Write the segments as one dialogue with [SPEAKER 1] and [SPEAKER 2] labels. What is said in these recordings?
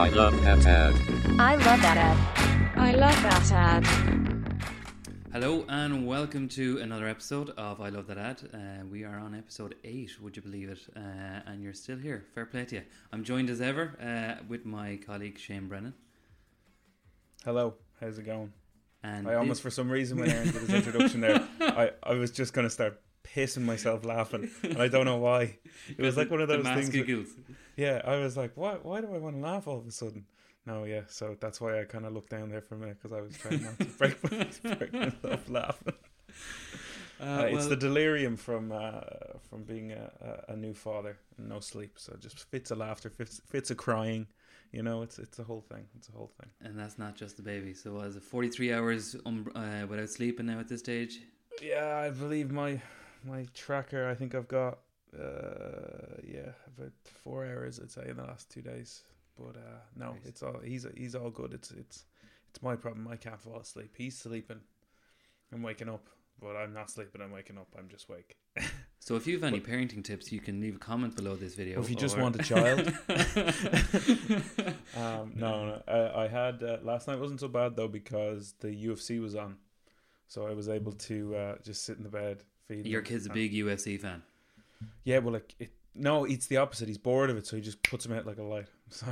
[SPEAKER 1] I love that ad.
[SPEAKER 2] I love that ad.
[SPEAKER 3] I love that ad.
[SPEAKER 4] Hello and welcome to another episode of I Love That Ad. Uh, we are on episode 8, would you believe it? Uh, and you're still here. Fair play to you. I'm joined as ever uh, with my colleague Shane Brennan.
[SPEAKER 5] Hello, how's it going?
[SPEAKER 4] And
[SPEAKER 5] I almost, for some reason, when Aaron did his introduction there, I, I was just going to start pissing myself laughing, and I don't know why. It was like one of those
[SPEAKER 4] mask
[SPEAKER 5] things. that-
[SPEAKER 4] giggles.
[SPEAKER 5] Yeah, I was like, why? Why do I want to laugh all of a sudden? No, yeah, so that's why I kind of looked down there for a minute because I was trying not to break, my- break myself laughing.
[SPEAKER 4] Uh,
[SPEAKER 5] Uh, it's
[SPEAKER 4] well,
[SPEAKER 5] the delirium from uh, from being a, a, new father and no sleep. So just fits of laughter, fits, fits of crying. You know, it's it's a whole thing. It's a whole thing.
[SPEAKER 4] and that's not just the baby. So, was it 43 hours um, uh, without sleeping now at this stage?
[SPEAKER 5] Yeah, I believe my my tracker. I think I've got uh yeah about four hours. I'd say in the last two days. But uh no,
[SPEAKER 4] Nice.
[SPEAKER 5] it's all he's he's all good. It's it's it's my problem. I can't fall asleep. He's sleeping. I'm waking up, but I'm not sleeping. I'm waking up. I'm just wake.
[SPEAKER 4] So, if you have any parenting tips, you can leave a comment below this video.
[SPEAKER 5] If you just want a child. Um, no, no. I, I had uh, last night wasn't so bad though because the UFC was on, so I was able to uh, just sit in the bed. Feed
[SPEAKER 4] Your kid's a big UFC fan.
[SPEAKER 5] Yeah, well, like it. No, it's the opposite. He's bored of it, so he just puts him out like a light. So,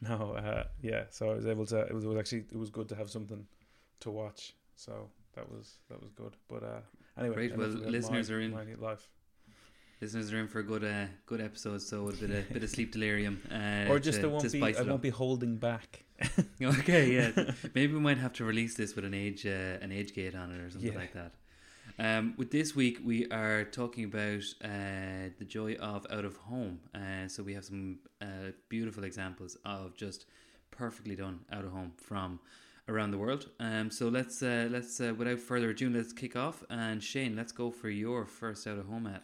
[SPEAKER 5] no, uh, yeah. So I was able to. It was, it was actually it was good to have something to watch. So that was that was good. But uh, anyway,
[SPEAKER 4] Great. Well, listeners
[SPEAKER 5] my-
[SPEAKER 4] are in.
[SPEAKER 5] my life,
[SPEAKER 4] Listeners are in for a good, uh, good episode. So, a bit of, bit of sleep delirium. Uh,
[SPEAKER 5] or just
[SPEAKER 4] to,
[SPEAKER 5] there won't be. I won't be holding back.
[SPEAKER 4] Okay, yeah. Maybe we might have to release this with an age uh, an age gate on it or something
[SPEAKER 5] Yeah.
[SPEAKER 4] like that. Um, with this week, we are talking about uh, the joy of out of home. Uh, so we have some uh, beautiful examples of just perfectly done out of home from around the world. Um, so let's uh, let's uh, without further ado, let's kick off. And Shane, let's go for your first out of home ad.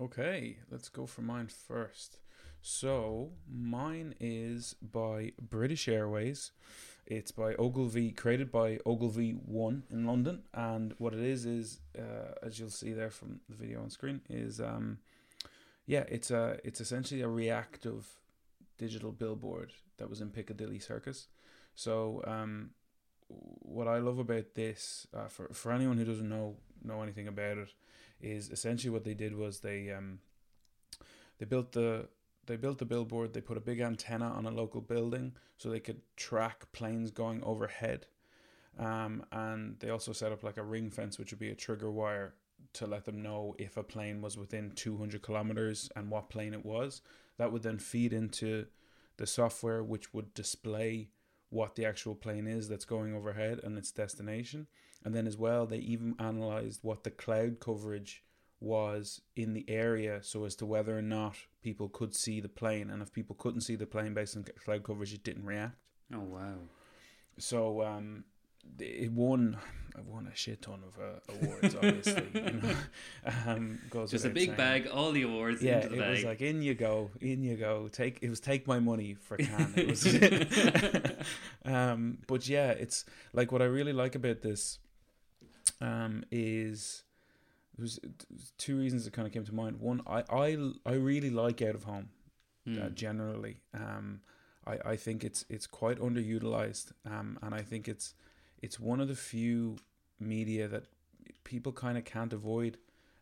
[SPEAKER 5] Okay, let's go for mine first. So mine is by British Airways. It's by Ogilvy, created by Ogilvy One in London, and what it is is, uh, as you'll see there from the video on screen, is um, yeah, it's a it's essentially a reactive digital billboard that was in Piccadilly Circus. So um, what I love about this, uh, for for anyone who doesn't know know anything about it, is essentially what they did was they um they built the they built the billboard they put a big antenna on a local building so they could track planes going overhead. Um and they also set up like a ring fence which would be a trigger wire to let them know if a plane was within 200 kilometers and what plane it was. That would then feed into the software which would display what the actual plane is that's going overhead and its destination. And then as well they even analyzed what the cloud coverage was in the area so as to whether or not people could see the plane and if people couldn't see the plane based on cloud coverage it didn't react
[SPEAKER 4] Oh wow!
[SPEAKER 5] so um it won I won a shit ton of uh, awards obviously you know um goes
[SPEAKER 4] Just a big
[SPEAKER 5] saying.
[SPEAKER 4] bag, all the awards
[SPEAKER 5] yeah
[SPEAKER 4] into the
[SPEAKER 5] it
[SPEAKER 4] bag.
[SPEAKER 5] was like in you go in you go take it was take my money for it was um but yeah it's like what I really like about this um is there's there's two reasons that kind of came to mind one I I I really like out of home
[SPEAKER 4] Hmm.
[SPEAKER 5] uh, generally. Um, I, I think it's it's quite underutilized, um, and I think it's it's one of the few media that people kind of can't avoid,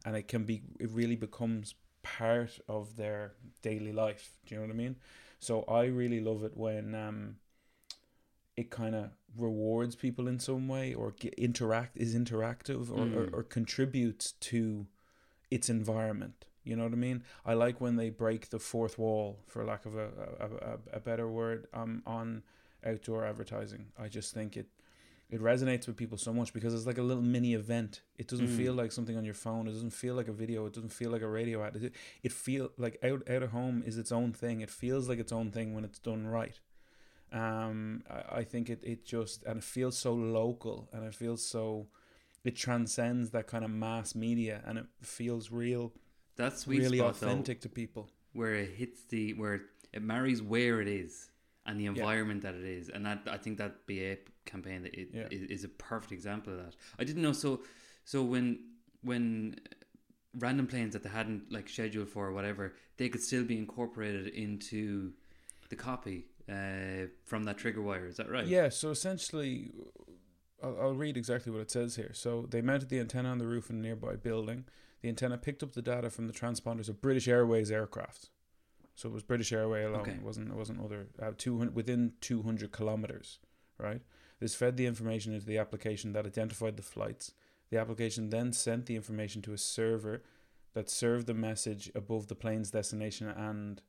[SPEAKER 5] and it can be it really becomes part of their daily life. Do you know what I mean? So I really love it when um, it kind of rewards people in some way, or interact is interactive, or,
[SPEAKER 4] Mm.
[SPEAKER 5] or, or contributes to its environment. You know what I mean? I like when they break the fourth wall, for lack of a a, a, a better word, um, on outdoor advertising. I just think it it resonates with people so much because it's like a little mini event. It doesn't
[SPEAKER 4] Mm.
[SPEAKER 5] feel like something on your phone. It doesn't feel like a video. It doesn't feel like a radio ad. It, it feel like out out of home is its own thing. It feels like its own thing when it's done right. Um, I, I think it it just and it feels so local and it feels so. It transcends that kind of mass media and it feels real
[SPEAKER 4] That's sweet
[SPEAKER 5] really
[SPEAKER 4] spot, though,
[SPEAKER 5] authentic to people.
[SPEAKER 4] where it hits the where it marries where it is and the environment that it is, and that I think that BA campaign that it,
[SPEAKER 5] Yeah.
[SPEAKER 4] is, is a perfect example of that. I didn't know so so when when random planes that they hadn't like scheduled for or whatever, they could still be incorporated into the copy uh, from that trigger wire. Is that right?
[SPEAKER 5] Yeah, so essentially, I'll, I'll read exactly what it says here. So they mounted the antenna on the roof of a nearby building. The antenna picked up the data from the transponders of British Airways aircraft. So it was British Airway alone.
[SPEAKER 4] Okay.
[SPEAKER 5] It wasn't. It wasn't other. Uh, two hundred within two hundred kilometers, right? This fed the information into the application that identified the flights. The application then sent the information to a server that served the message above the plane's destination and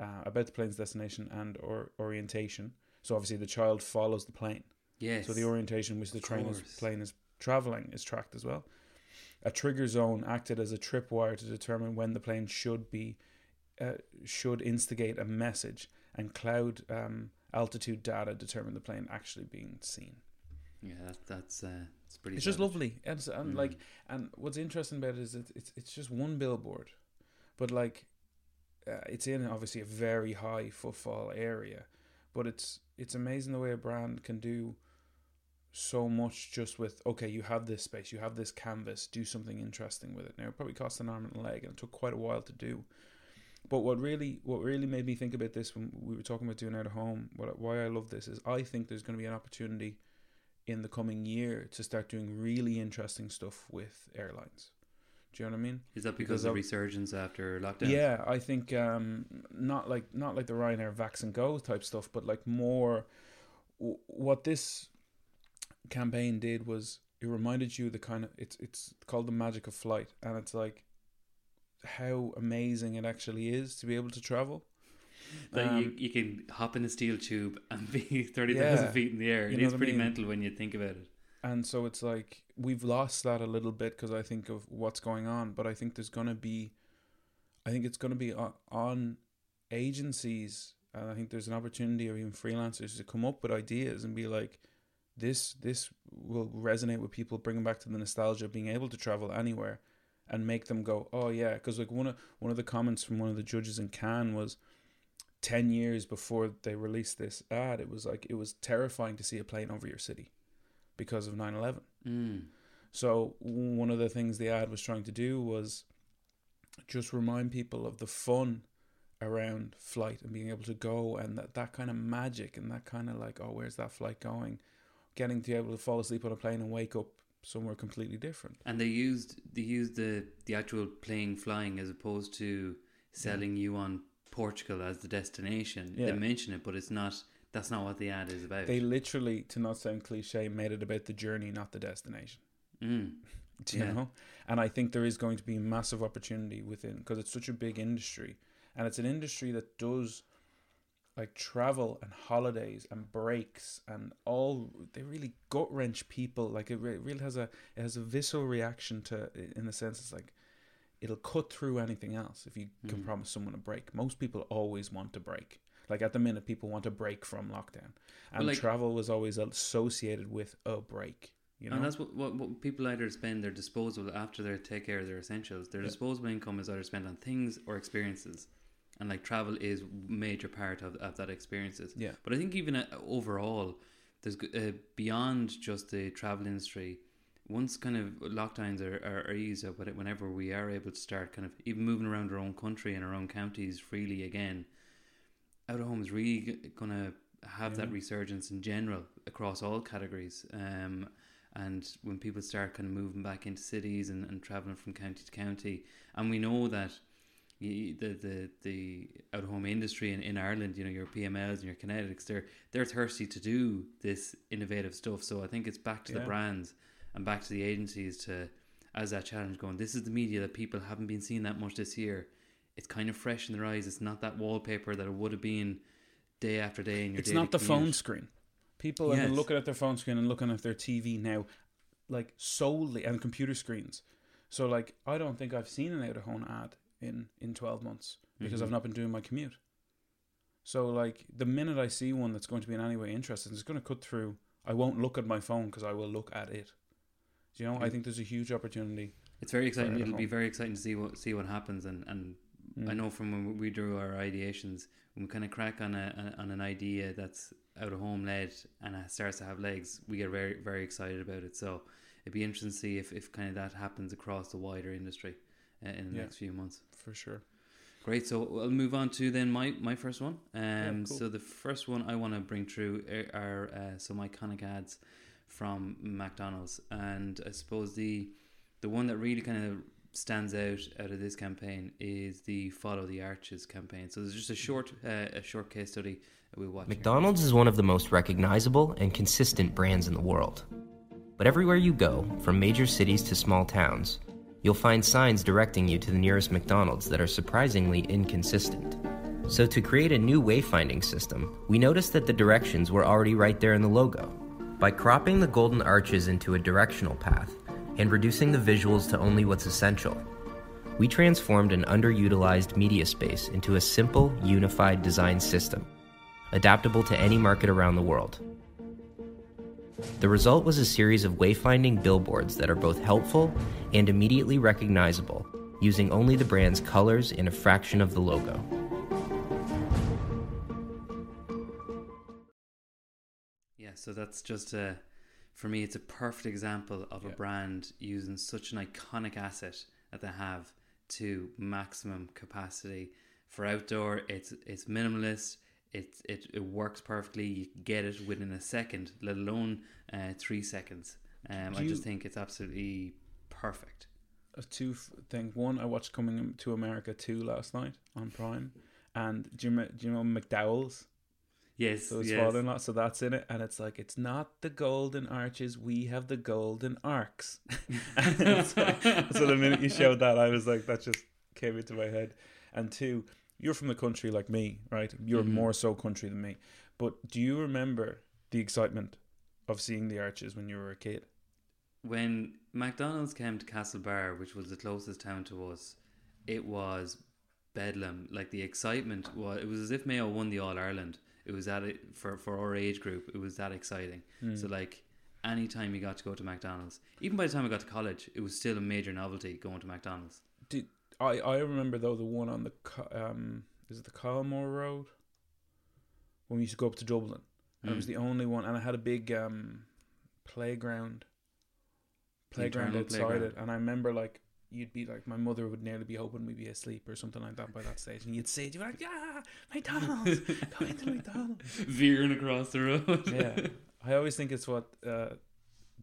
[SPEAKER 5] uh, about the plane's destination and or orientation. So obviously the child follows the plane.
[SPEAKER 4] Yes.
[SPEAKER 5] So the orientation which the train is, plane is traveling is tracked as well. A trigger zone acted as a tripwire to determine when the plane should be uh, should instigate a message, and cloud um, altitude data determine the plane actually being seen.
[SPEAKER 4] yeah, that, that's uh, it's pretty.
[SPEAKER 5] It's just lovely, and, and
[SPEAKER 4] Mm.
[SPEAKER 5] like, and what's interesting about it is that it's it's just one billboard, but like, uh, it's in obviously a very high footfall area, but it's it's amazing the way a brand can do so much just with okay, you have this space, you have this canvas, do something interesting with it. Now it probably cost an arm and a leg, and it took quite a while to do. But what really what really made me think about this when we were talking about doing out of home, what why I love this is I think there's going to be an opportunity in the coming year to start doing really interesting stuff with airlines. Do you know what I mean?
[SPEAKER 4] Is that
[SPEAKER 5] because
[SPEAKER 4] because of resurgence after lockdown?
[SPEAKER 5] Yeah, I think um, not like not like the Ryanair Vax and Go type stuff, but like more. w- What this campaign did was it reminded you the kind of it's it's called the magic of flight, and it's like how amazing it actually is to be able to travel.
[SPEAKER 4] That you,
[SPEAKER 5] Um,
[SPEAKER 4] you can hop in a steel tube and be 30,000
[SPEAKER 5] Yeah,
[SPEAKER 4] feet in the air.
[SPEAKER 5] It is
[SPEAKER 4] It
[SPEAKER 5] know
[SPEAKER 4] is
[SPEAKER 5] what I
[SPEAKER 4] pretty
[SPEAKER 5] mean?
[SPEAKER 4] mental when you think about it.
[SPEAKER 5] And so it's like we've lost that a little bit because I think of what's going on, but I think there's gonna be, I think it's gonna be on, on agencies, and I think there's an opportunity or even freelancers to come up with ideas and be like, this this will resonate with people, bring them back to the nostalgia of being able to travel anywhere, and make them go, oh yeah, because like one of one of the comments from one of the judges in Cannes was. 10 years before they released this ad it was like it was terrifying to see a plane over your city because of 9/11
[SPEAKER 4] Mm.
[SPEAKER 5] so one of the things the ad was trying to do was just remind people of the fun around flight and being able to go and that, that kind of magic and that kind of like oh where's that flight going getting to be able to fall asleep on a plane and wake up somewhere completely different
[SPEAKER 4] And they used they used the the actual plane flying as opposed to selling you on Portugal as the destination. They
[SPEAKER 5] Yeah.
[SPEAKER 4] mention it, but it's not. That's not what the ad is about.
[SPEAKER 5] they literally to not sound cliche made it about the journey not the destination
[SPEAKER 4] mm.
[SPEAKER 5] Do you
[SPEAKER 4] Yeah.
[SPEAKER 5] know? And I think there is going to be massive opportunity within because it's such a big industry, and it's an industry that does like travel and holidays and breaks and all. They really gut wrench people. Like it, re- really has a it has a visceral reaction to in the sense it's like it'll cut through anything else if you can
[SPEAKER 4] Mhm.
[SPEAKER 5] promise someone a break. Most people always want a break. Like at the minute, people want a break from lockdown, and
[SPEAKER 4] like-
[SPEAKER 5] travel was always associated with a break. You know,
[SPEAKER 4] And that's what, what, what people either spend their disposable after they take care of their essentials. Their
[SPEAKER 5] Yeah.
[SPEAKER 4] disposable income is either spent on things or experiences, and like travel is major part of, of that experiences.
[SPEAKER 5] yeah.
[SPEAKER 4] But I think even uh, overall, there's uh, beyond just the travel industry. Once kind of lockdowns are, are, are eased whenever we are able to start kind of even moving around our own country and our own counties freely again, out of home is really going to have that resurgence in general across all categories. Um, and when people start kind of moving back into cities and, and traveling from county to county, and we know that the the the out of home industry in, in Ireland, you know, your PMLs and your Kinetics, they're they're thirsty to do this innovative stuff. So I think it's back to the brands and back to the agencies to as that challenge going. This is the media that people haven't been seeing that much this year. It's kind of fresh in their eyes. It's not that wallpaper that it would have been day after day in your
[SPEAKER 5] it's not the
[SPEAKER 4] commute.
[SPEAKER 5] phone screen. People are looking at their phone screen and looking at their TV now, like solely and computer screens. So like, I don't think I've seen an out of home ad in in twelve months because
[SPEAKER 4] Mhm.
[SPEAKER 5] I've not been doing my commute. So like, the minute I see one that's going to be in any way interesting, it's going to cut through. I won't look at my phone because I will look at it. Do you know? I think there's a huge opportunity.
[SPEAKER 4] It's very exciting. It'll be very exciting to see what see what happens. And, and I
[SPEAKER 5] Mm.
[SPEAKER 4] know from when we do our ideations, when we kind of crack on a on an idea that's out of home led and it starts to have legs, we get very very excited about it. So it'd be interesting to see if, if kind of that happens across the wider industry uh, in the
[SPEAKER 5] Yeah.
[SPEAKER 4] next few months.
[SPEAKER 5] for sure.
[SPEAKER 4] Great. So I'll move on to then my, my first one. Um,
[SPEAKER 5] cool.
[SPEAKER 4] So the first one I want to bring through are, are uh, some iconic ads from McDonald's, and I suppose the the one that really kind of stands out out of this campaign is the Follow the Arches campaign. So there's just a short uh, a short case study we'll watch.
[SPEAKER 1] McDonald's is one of the most recognizable and consistent brands in the world. But everywhere you go, from major cities to small towns, you'll find signs directing you to the nearest McDonald's that are surprisingly inconsistent. So, to create a new wayfinding system, we noticed that the directions were already right there in the logo. By cropping the golden arches into a directional path and reducing the visuals to only what's essential, we transformed an underutilized media space into a simple, unified design system adaptable to any market around the world. The result was a series of wayfinding billboards that are both helpful and immediately recognizable, using only the brand's colors and a fraction of the logo.
[SPEAKER 4] Yeah, so that's just a for me it's a perfect example of a brand using such an iconic asset that they have to maximum capacity. For outdoor, it's it's minimalist. It, it, it works perfectly. You get it within a second, let alone uh, three seconds. Um, I just think it's absolutely perfect.
[SPEAKER 5] Two f- things. One, I watched Coming to America two last night on Prime, and do you, do you know McDowell's?
[SPEAKER 4] Yes,
[SPEAKER 5] So his
[SPEAKER 4] yes.
[SPEAKER 5] father-in-law. So that's in it, and it's like it's not the golden arches. We have the golden arcs. So, so the minute you showed that, I was like, that just came into my head. And two, you're from the country like me, right? You're
[SPEAKER 4] Mhm.
[SPEAKER 5] more so country than me. But do you remember the excitement of seeing the arches when you were a kid?
[SPEAKER 4] when McDonald's came to Castlebar, which was the closest town to us, it was bedlam. Like the excitement was, it was as if Mayo won the All Ireland. It was that it for for our age group. It was that exciting.
[SPEAKER 5] Hmm.
[SPEAKER 4] So like, anytime you got to go to McDonald's, even by the time I got to college, it was still a major novelty going to McDonald's.
[SPEAKER 5] Did I? I remember though the one on the um is it the Colmore Road when we used to go up to Dublin. And it was
[SPEAKER 4] Mm.
[SPEAKER 5] the only one, and I had a big um playground, playground outside
[SPEAKER 4] playground.
[SPEAKER 5] it. And I remember like you'd be like my mother would nearly be hoping we'd be asleep or something like that by that stage, and you'd say you'd be like, "Yeah, McDonald's, going to McDonald's."
[SPEAKER 4] Veering across the road.
[SPEAKER 5] Yeah, I always think it's what uh,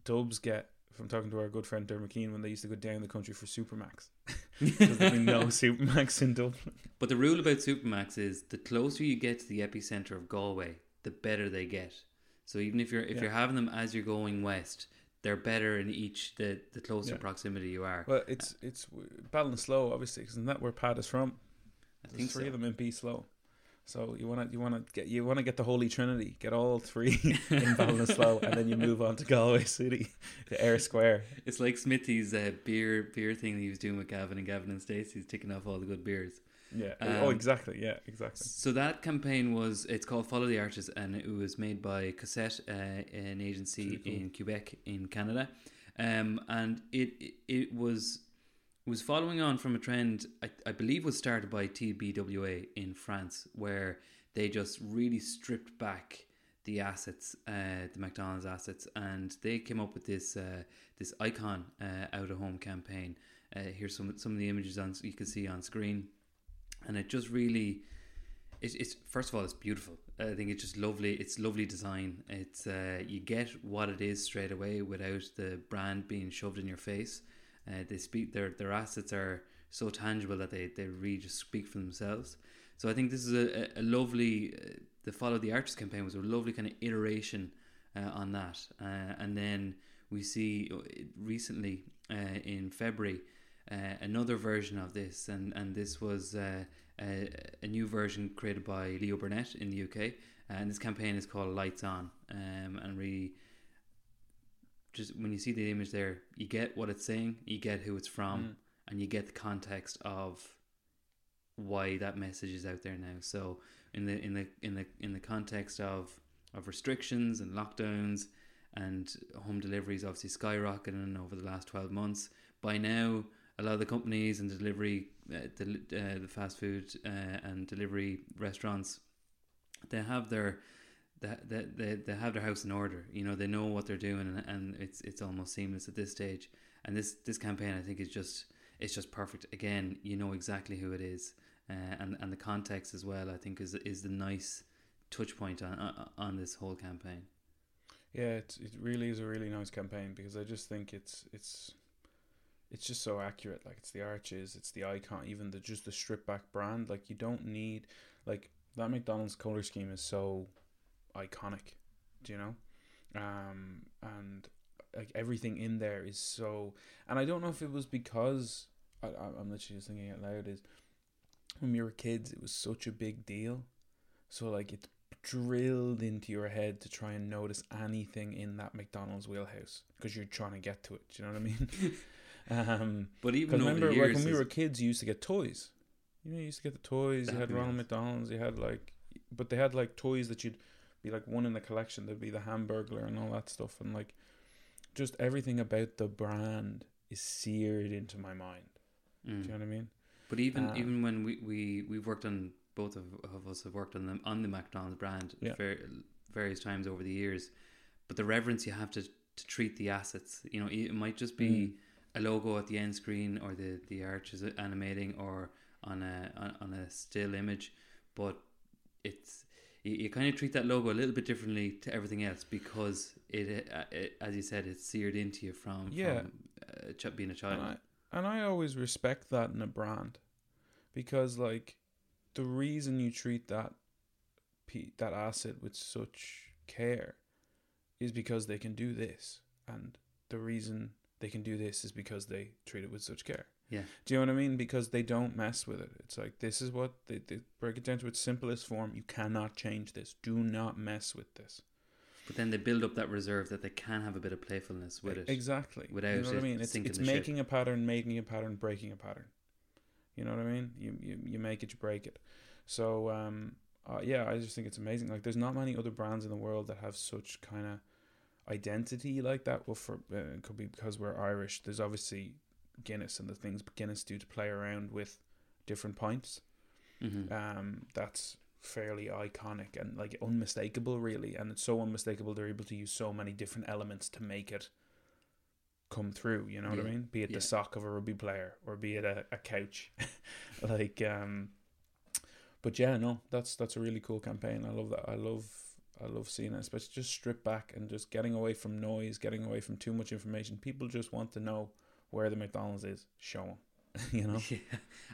[SPEAKER 5] Dubs get from talking to our good friend Dermot Keane when they used to go down the country for Supermacs. Because there'd be no Supermacs in Dublin.
[SPEAKER 4] But the rule about Supermacs is the closer you get to the epicenter of Galway, the better they get. So even if you're if
[SPEAKER 5] Yeah.
[SPEAKER 4] you're having them as you're going west, they're better in each the the closer
[SPEAKER 5] Yeah.
[SPEAKER 4] proximity you are.
[SPEAKER 5] Well, it's it's Ballinasloe, obviously, because isn't that where Pat is from?
[SPEAKER 4] I
[SPEAKER 5] There's
[SPEAKER 4] think
[SPEAKER 5] three
[SPEAKER 4] so.
[SPEAKER 5] of them in B Slow. So you want to you want to get you want to get the Holy Trinity, get all three in Ballinasloe, and then you move on to Galway City, to Eyre Square.
[SPEAKER 4] It's like Smithy's uh, beer beer thing that he was doing with Gavin and Gavin and Stacey. He's ticking off all the good beers.
[SPEAKER 5] Yeah.
[SPEAKER 4] Um,
[SPEAKER 5] oh, exactly. Yeah, exactly.
[SPEAKER 4] So that campaign was it's called Follow the Arches and it was made by Cossette, uh, an agency
[SPEAKER 5] cool.
[SPEAKER 4] in Quebec in Canada, um, and it it, it was was following on from a trend I, I believe was started by TBWA in France where they just really stripped back the assets, uh, the McDonald's assets, and they came up with this uh, this icon uh, out of home campaign. Uh, here's some some of the images on you can see on screen, and it just really it's, it's first of all it's beautiful. I think it's just lovely it's lovely design. It's uh, you get what it is straight away without the brand being shoved in your face. Uh, they speak their their assets are so tangible that they, they really just speak for themselves. So i think this is a, a, lovely uh, the follow the arches campaign was a lovely kind of iteration uh, on that. Uh, and then we see uh, recently in february uh, another version of this, and and this was uh, a, a new version created by Leo Burnett in the UK, and this campaign is called Lights On, um, and really. Just when you see the image there, you get what it's saying, you get who it's from,
[SPEAKER 5] Mm.
[SPEAKER 4] and you get the context of why that message is out there now. So in the in the in the in the context of of restrictions and lockdowns and home deliveries obviously skyrocketing over the last 12 months by now a lot of the companies and delivery uh, del- uh, the fast food uh, and delivery restaurants they have their they, they, they, have their house in order you know they know what they're doing and, and it's it's almost seamless at this stage and this this campaign I think is just it's just perfect again you know exactly who it is uh, and and the context as well. I think is is the nice touch point on on, on this whole campaign.
[SPEAKER 5] Yeah, it it really is a really nice campaign because I just think it's it's it's just so accurate. Like it's the arches, it's the icon, even the just the strip back brand. Like you don't need like that McDonald's color scheme is so iconic. Do you know? Um, and like everything in there is so. And I don't know if it was because I, I'm literally just thinking out loud is when we were kids, it was such a big deal. So like it's drilled into your head to try and notice anything in that McDonald's wheelhouse because you're trying to get to it. Do you know what I mean? um,
[SPEAKER 4] But even over
[SPEAKER 5] remember,
[SPEAKER 4] years,
[SPEAKER 5] like when we were kids, you used to get toys. You know, you used to get the toys. You had Ronald. McDonald's. You had like, but they had like toys that you'd be like one in the collection. There'd be the Hamburglar and all that stuff, and like, just everything about the brand is seared into my mind.
[SPEAKER 4] Mm.
[SPEAKER 5] Do you know what I mean?
[SPEAKER 4] But even
[SPEAKER 5] Um,
[SPEAKER 4] even when we we we've worked on both of, of us have worked on them on the McDonald's brand
[SPEAKER 5] Yeah.
[SPEAKER 4] ver- various times over the years, but the reverence you have to to treat the assets, you know, it might just be
[SPEAKER 5] Mm.
[SPEAKER 4] A logo at the end screen or the the arch is animating or on a on, on a still image, but it's you, you kind of treat that logo a little bit differently to everything else because it, uh, it as you said it's seared into you from
[SPEAKER 5] Yeah.
[SPEAKER 4] from uh, being a child.
[SPEAKER 5] And I and I always respect that in a brand, because like, the reason you treat that that asset with such care, is because they can do this, and the reason they can do this is because they treat it with such care.
[SPEAKER 4] Yeah.
[SPEAKER 5] Do you know what I mean? Because they don't mess with it. It's like this is what they, they break it down to its simplest form. You cannot change this. Do not mess with this.
[SPEAKER 4] But then they build up that reserve that they can have a bit of playfulness with it.
[SPEAKER 5] Exactly.
[SPEAKER 4] without
[SPEAKER 5] you know what I mean? It's, it's
[SPEAKER 4] the ship.
[SPEAKER 5] making a pattern, making a pattern, breaking a pattern. You know what I mean? You you, you make it, you break it. So um, uh, yeah, I just think it's amazing. Like, there's not many other brands in the world that have such kind of identity like that. Well, for uh, it could be because we're Irish. There's obviously Guinness and the things Guinness do to play around with different pints.
[SPEAKER 4] hmm
[SPEAKER 5] Um, that's fairly iconic and like unmistakable, really. And it's so unmistakable they're able to use so many different elements to make it come through. You know what I mean? Be it
[SPEAKER 4] yeah.
[SPEAKER 5] the sock of a rugby player or be it a, a couch, like um. But yeah, no, that's that's a really cool campaign. I love that. I love I love seeing it, especially just strip back and just getting away from noise, getting away from too much information. People just want to know where the McDonald's is. Show them, you know.
[SPEAKER 4] Yeah,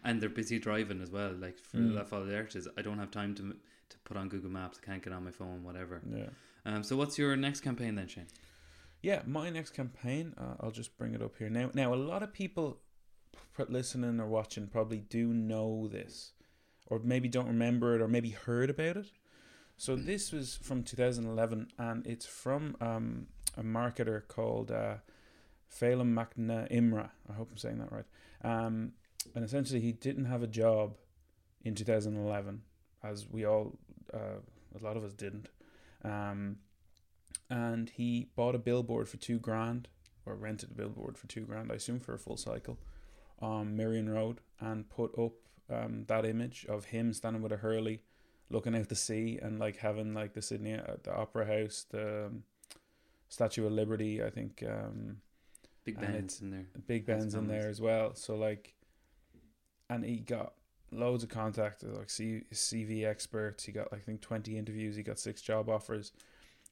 [SPEAKER 4] and they're busy driving as well. Like for
[SPEAKER 5] Mm.
[SPEAKER 4] that follow the arches, I don't have time to to put on Google Maps. I can't get on my phone, whatever.
[SPEAKER 5] Yeah.
[SPEAKER 4] Um. So what's your next campaign then, Shane?
[SPEAKER 5] Yeah, my next campaign, uh, I'll just bring it up here now. Now, a lot of people listening or watching probably do know this, or maybe don't remember it, or maybe heard about it. So this was from 2011, and it's from um, a marketer called uh, Féilim Mac An Iomaire. I hope I'm saying that right. Um, and essentially, he didn't have a job in 2011, as we all, uh, a lot of us didn't. Um, and he bought a billboard for two grand, or rented a billboard for two grand, I assume for a full cycle, on Merrion Road, and put up um, that image of him standing with a Hurley, looking out the sea, and like having like the Sydney, uh, the Opera House, the um, Statue of Liberty, I think, um,
[SPEAKER 4] Big Ben's in there.
[SPEAKER 5] Big Ben's in there as well. So like, and he got loads of contacts, like C- CV experts. He got like, I think twenty interviews. He got six job offers,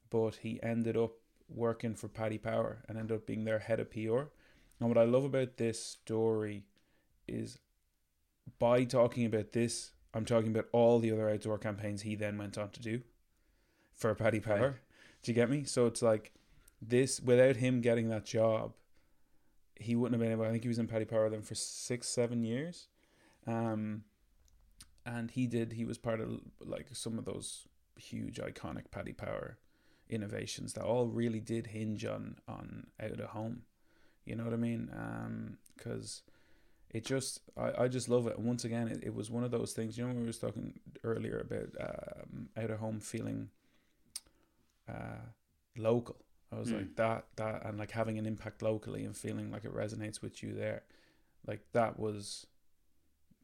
[SPEAKER 5] but he ended up working for Paddy Power and ended up being their head of PR. And what I love about this story is, by talking about this, I'm talking about all the other outdoor campaigns he then went on to do for Paddy Power.
[SPEAKER 4] Right.
[SPEAKER 5] Do you get me? So it's like this without him getting that job, he wouldn't have been able. I think he was in Paddy Power then for six, seven years, um, and he did. He was part of like some of those huge iconic Paddy Power innovations that all really did hinge on on out of home. You know what I mean? Because it just, I, I just love it. And once again, it, it was one of those things. You know, when we were talking earlier about um, out of home feeling uh, local. I was
[SPEAKER 4] Mm.
[SPEAKER 5] like that, that, and like having an impact locally and feeling like it resonates with you there. Like that was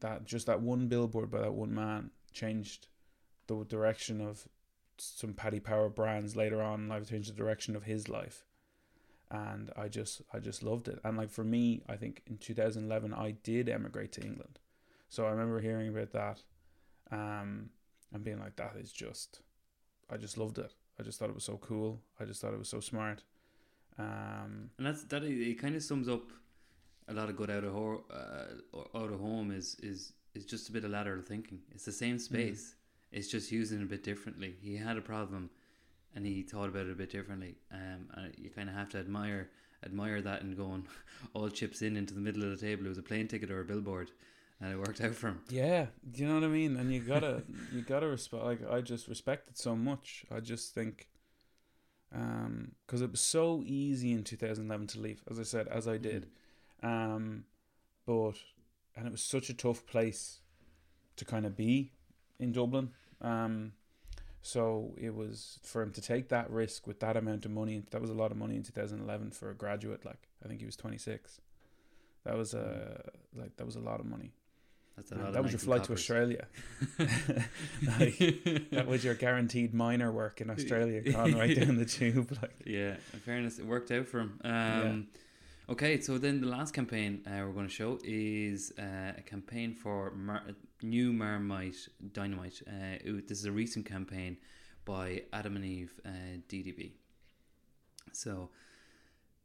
[SPEAKER 5] that just that one billboard by that one man changed the direction of some Paddy Power brands later on. Like changed the direction of his life, and I just I just loved it. And like for me, I think in 2011 I did emigrate to England, So I remember hearing about that, um, and being like, that is just, I just loved it. I just thought it was so cool. I just thought it was so smart. Um,
[SPEAKER 4] And that's that. It kind of sums up a lot of good out of ho- uh, out of home is is is just a bit of lateral thinking. It's the same space. It's just using it a bit differently. He had a problem, and he thought about it a bit differently. Um, and you kind of have to admire admire that and going all chips in into the middle of the table. It was a plane ticket or a billboard, and it worked out for him.
[SPEAKER 5] Yeah, do you know what I mean? And you gotta you gotta respect. Like I just respect it so much. I just think, um, because it was so easy in 2011 to leave, as I said, as I did, um, but and it was such a tough place to kind of be in Dublin. Um, so it was for him to take that risk with that amount of money. That was a lot of money in 2011 for a graduate. Like I think he was 26. That was a like that was a lot of money.
[SPEAKER 4] That's a lot.
[SPEAKER 5] that was your flight to. Australia. like, that was your guaranteed minor work in Australia, gone right down the tube. Like,
[SPEAKER 4] Yeah, in fairness, it worked out for him. Um, Okay, so then the last campaign uh, we're going to show is uh, a campaign for Mar- new Marmite Dynamite. Uh, it- this is a recent campaign by Adam and Eve uh, DDB. So,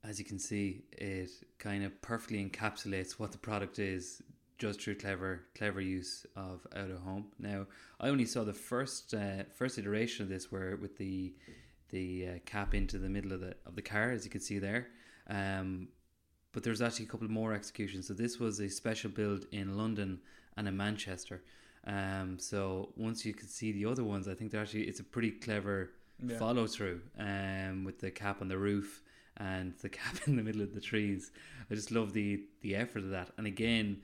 [SPEAKER 4] as you can see, it kind of perfectly encapsulates what the product is just through clever clever use of out of home. Now, I only saw the first uh, first iteration of this where with the the uh, cap into the middle of the of the car, as you can see there. Um, but there's actually a couple more executions. So this was a special build in London and in Manchester. Um, so once you could see the other ones, I think they're actually it's a pretty clever
[SPEAKER 5] Yeah.
[SPEAKER 4] follow through. Um, with the cap on the roof and the cap in the middle of the trees. I just love the the effort of that. And again,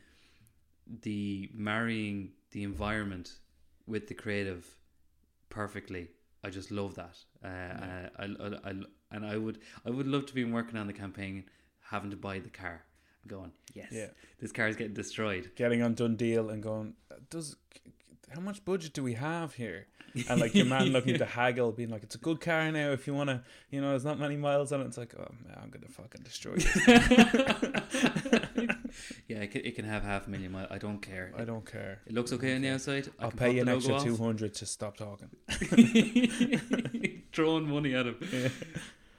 [SPEAKER 4] the marrying the environment with the creative perfectly. I just love that. Uh,
[SPEAKER 5] Yeah.
[SPEAKER 4] I, I, I, and I would I would love to be working on the campaign, having to buy the car, going yes,
[SPEAKER 5] Yeah.
[SPEAKER 4] this car is getting destroyed.
[SPEAKER 5] getting on DoneDeal and going, does how much budget do we have here? And like your man looking to haggle, being like, it's a good car now. If you want to, you know, there's not many miles on it. It's like, oh man, I'm gonna fucking destroy it.
[SPEAKER 4] yeah, it can, it can have half a million miles. I don't care.
[SPEAKER 5] I don't care.
[SPEAKER 4] It looks okay on the outside. I
[SPEAKER 5] I'll pay you an extra two hundred to stop talking.
[SPEAKER 4] throwing money at him.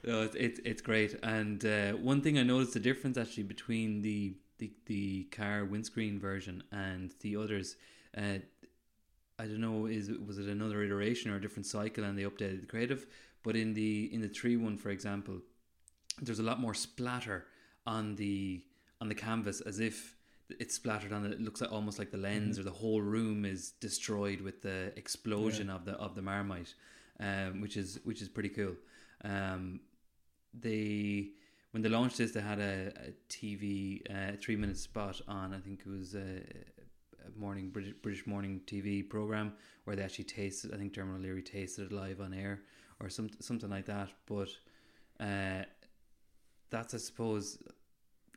[SPEAKER 4] No, it's it's it's great. And uh, one thing I noticed the difference actually between the the, the car windscreen version and the others. Uh, I don't know is was it another iteration or a different cycle and they updated the creative. But in the in the three one, for example, there's a lot more splatter on the on the canvas as if it's splattered on it. It looks like almost like the lens or the whole room is destroyed with the explosion of the of the marmite, um, which is which is pretty cool. Um, they when they launched this, they had a, a TV uh, three minute spot on. I think it was a, a morning British, British morning TV program where they actually tasted. I think Dermot O'Leary tasted it live on air or some something like that. But uh, that's I suppose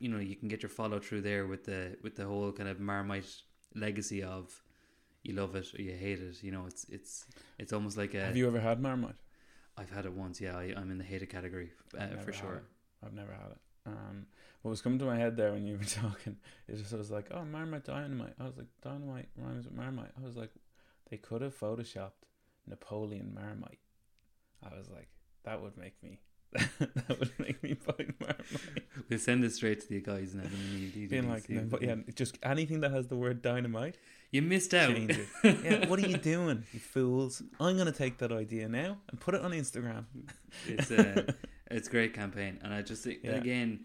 [SPEAKER 4] you know you can get your follow through there with the with the whole kind of Marmite legacy of you love it or you hate it. You know, it's it's it's almost like a.
[SPEAKER 5] Have you ever had Marmite?
[SPEAKER 4] I've had it once. Yeah, I, I'm in the hated category uh, for sure.
[SPEAKER 5] I've never had it. Um, what was coming to my head there when you were talking is just I was like, oh, Marmite Dynamite. I was like, Dynamite rhymes with Marmite. I was like, they could have photoshopped Napoleon Marmite. I was like, that would make me. That would make me buy.
[SPEAKER 4] We'll send it straight to the guys now. and you- you-
[SPEAKER 5] Being like, no, but yeah, just anything that has the word dynamite,
[SPEAKER 4] you missed out.
[SPEAKER 5] yeah, what are you doing, you fools? I'm gonna take that idea now and put it on Instagram.
[SPEAKER 4] it's uh, a it's a great campaign, and I just think
[SPEAKER 5] Yeah.
[SPEAKER 4] again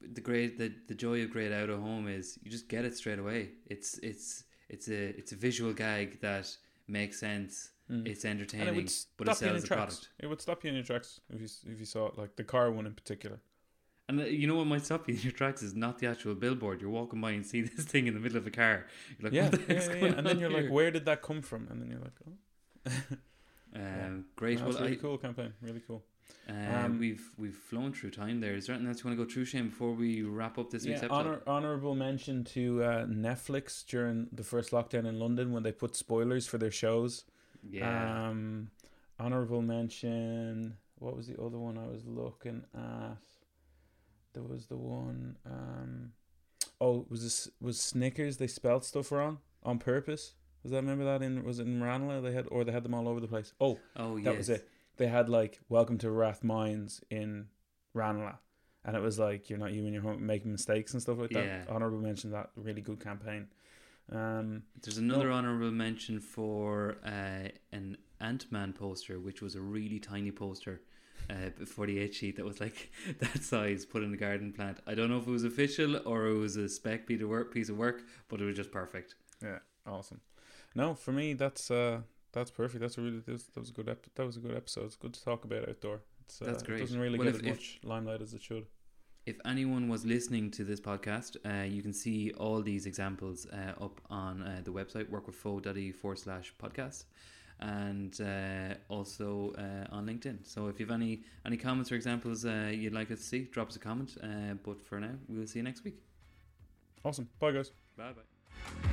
[SPEAKER 4] the great the, the joy of great out of home is you just get it straight away. It's it's it's a it's a visual gag that makes sense. It's
[SPEAKER 5] And
[SPEAKER 4] entertaining,
[SPEAKER 5] it would
[SPEAKER 4] but it
[SPEAKER 5] stop you in
[SPEAKER 4] sells the
[SPEAKER 5] tracks.
[SPEAKER 4] product.
[SPEAKER 5] It would stop you in your tracks if you if you saw it, like the car one in particular.
[SPEAKER 4] And uh, you know what might stop you in your tracks is not the actual billboard. You're walking by and see this thing in the middle of a car. You're like,
[SPEAKER 5] yeah,
[SPEAKER 4] the
[SPEAKER 5] yeah, yeah, yeah. and then you're like, where did that come from? And then you're like, oh,
[SPEAKER 4] Um, great.
[SPEAKER 5] that's
[SPEAKER 4] well,
[SPEAKER 5] really
[SPEAKER 4] I,
[SPEAKER 5] cool campaign, really cool.
[SPEAKER 4] Uh,
[SPEAKER 5] Um,
[SPEAKER 4] we've we've flown through time there. Is there anything else you want to go through, Shane, before we wrap up this week's
[SPEAKER 5] Yeah,
[SPEAKER 4] episode?
[SPEAKER 5] honor, honorable mention to uh, Netflix during the first lockdown in London when they put spoilers for their shows.
[SPEAKER 4] Yeah,
[SPEAKER 5] Um, honorable mention. What was the other one I was looking at? There was the one. Um, oh, was this was Snickers? They spelled stuff wrong on purpose. Was that remember that in was it in Ranelagh they had or they had them all over the place? Oh,
[SPEAKER 4] Oh,
[SPEAKER 5] that
[SPEAKER 4] yes.
[SPEAKER 5] was it. They had like Welcome to Rathmines in Ranelagh. And it was like you're not you and your home making mistakes and stuff like that.
[SPEAKER 4] Yeah.
[SPEAKER 5] Honorable mention that really good campaign. Um
[SPEAKER 4] There's another honorable mention for uh, an Ant Man poster, which was a really tiny poster uh, for the eight sheet that was like that size, put in the garden plant. I don't know if it was official or it was a spec piece of work, piece of work, but it was just perfect.
[SPEAKER 5] Yeah, awesome. No, for me that's uh that's perfect. That's a really that was, that was a good ep- that was a good episode. It's good to talk about outdoor. It's, uh,
[SPEAKER 4] That's great.
[SPEAKER 5] It doesn't really
[SPEAKER 4] Well,
[SPEAKER 5] get
[SPEAKER 4] if-
[SPEAKER 5] as
[SPEAKER 4] if-
[SPEAKER 5] much limelight as it should.
[SPEAKER 4] If anyone was listening to this podcast, uh, you can see all these examples uh, up on uh, the website workwithfo.e forward slash podcast and uh, also uh, on LinkedIn. So if you have any, any comments or examples uh, you'd like us to see, drop us a comment. Uh, but for now, we'll see you next week.
[SPEAKER 5] Awesome. Bye guys.
[SPEAKER 4] Bye bye.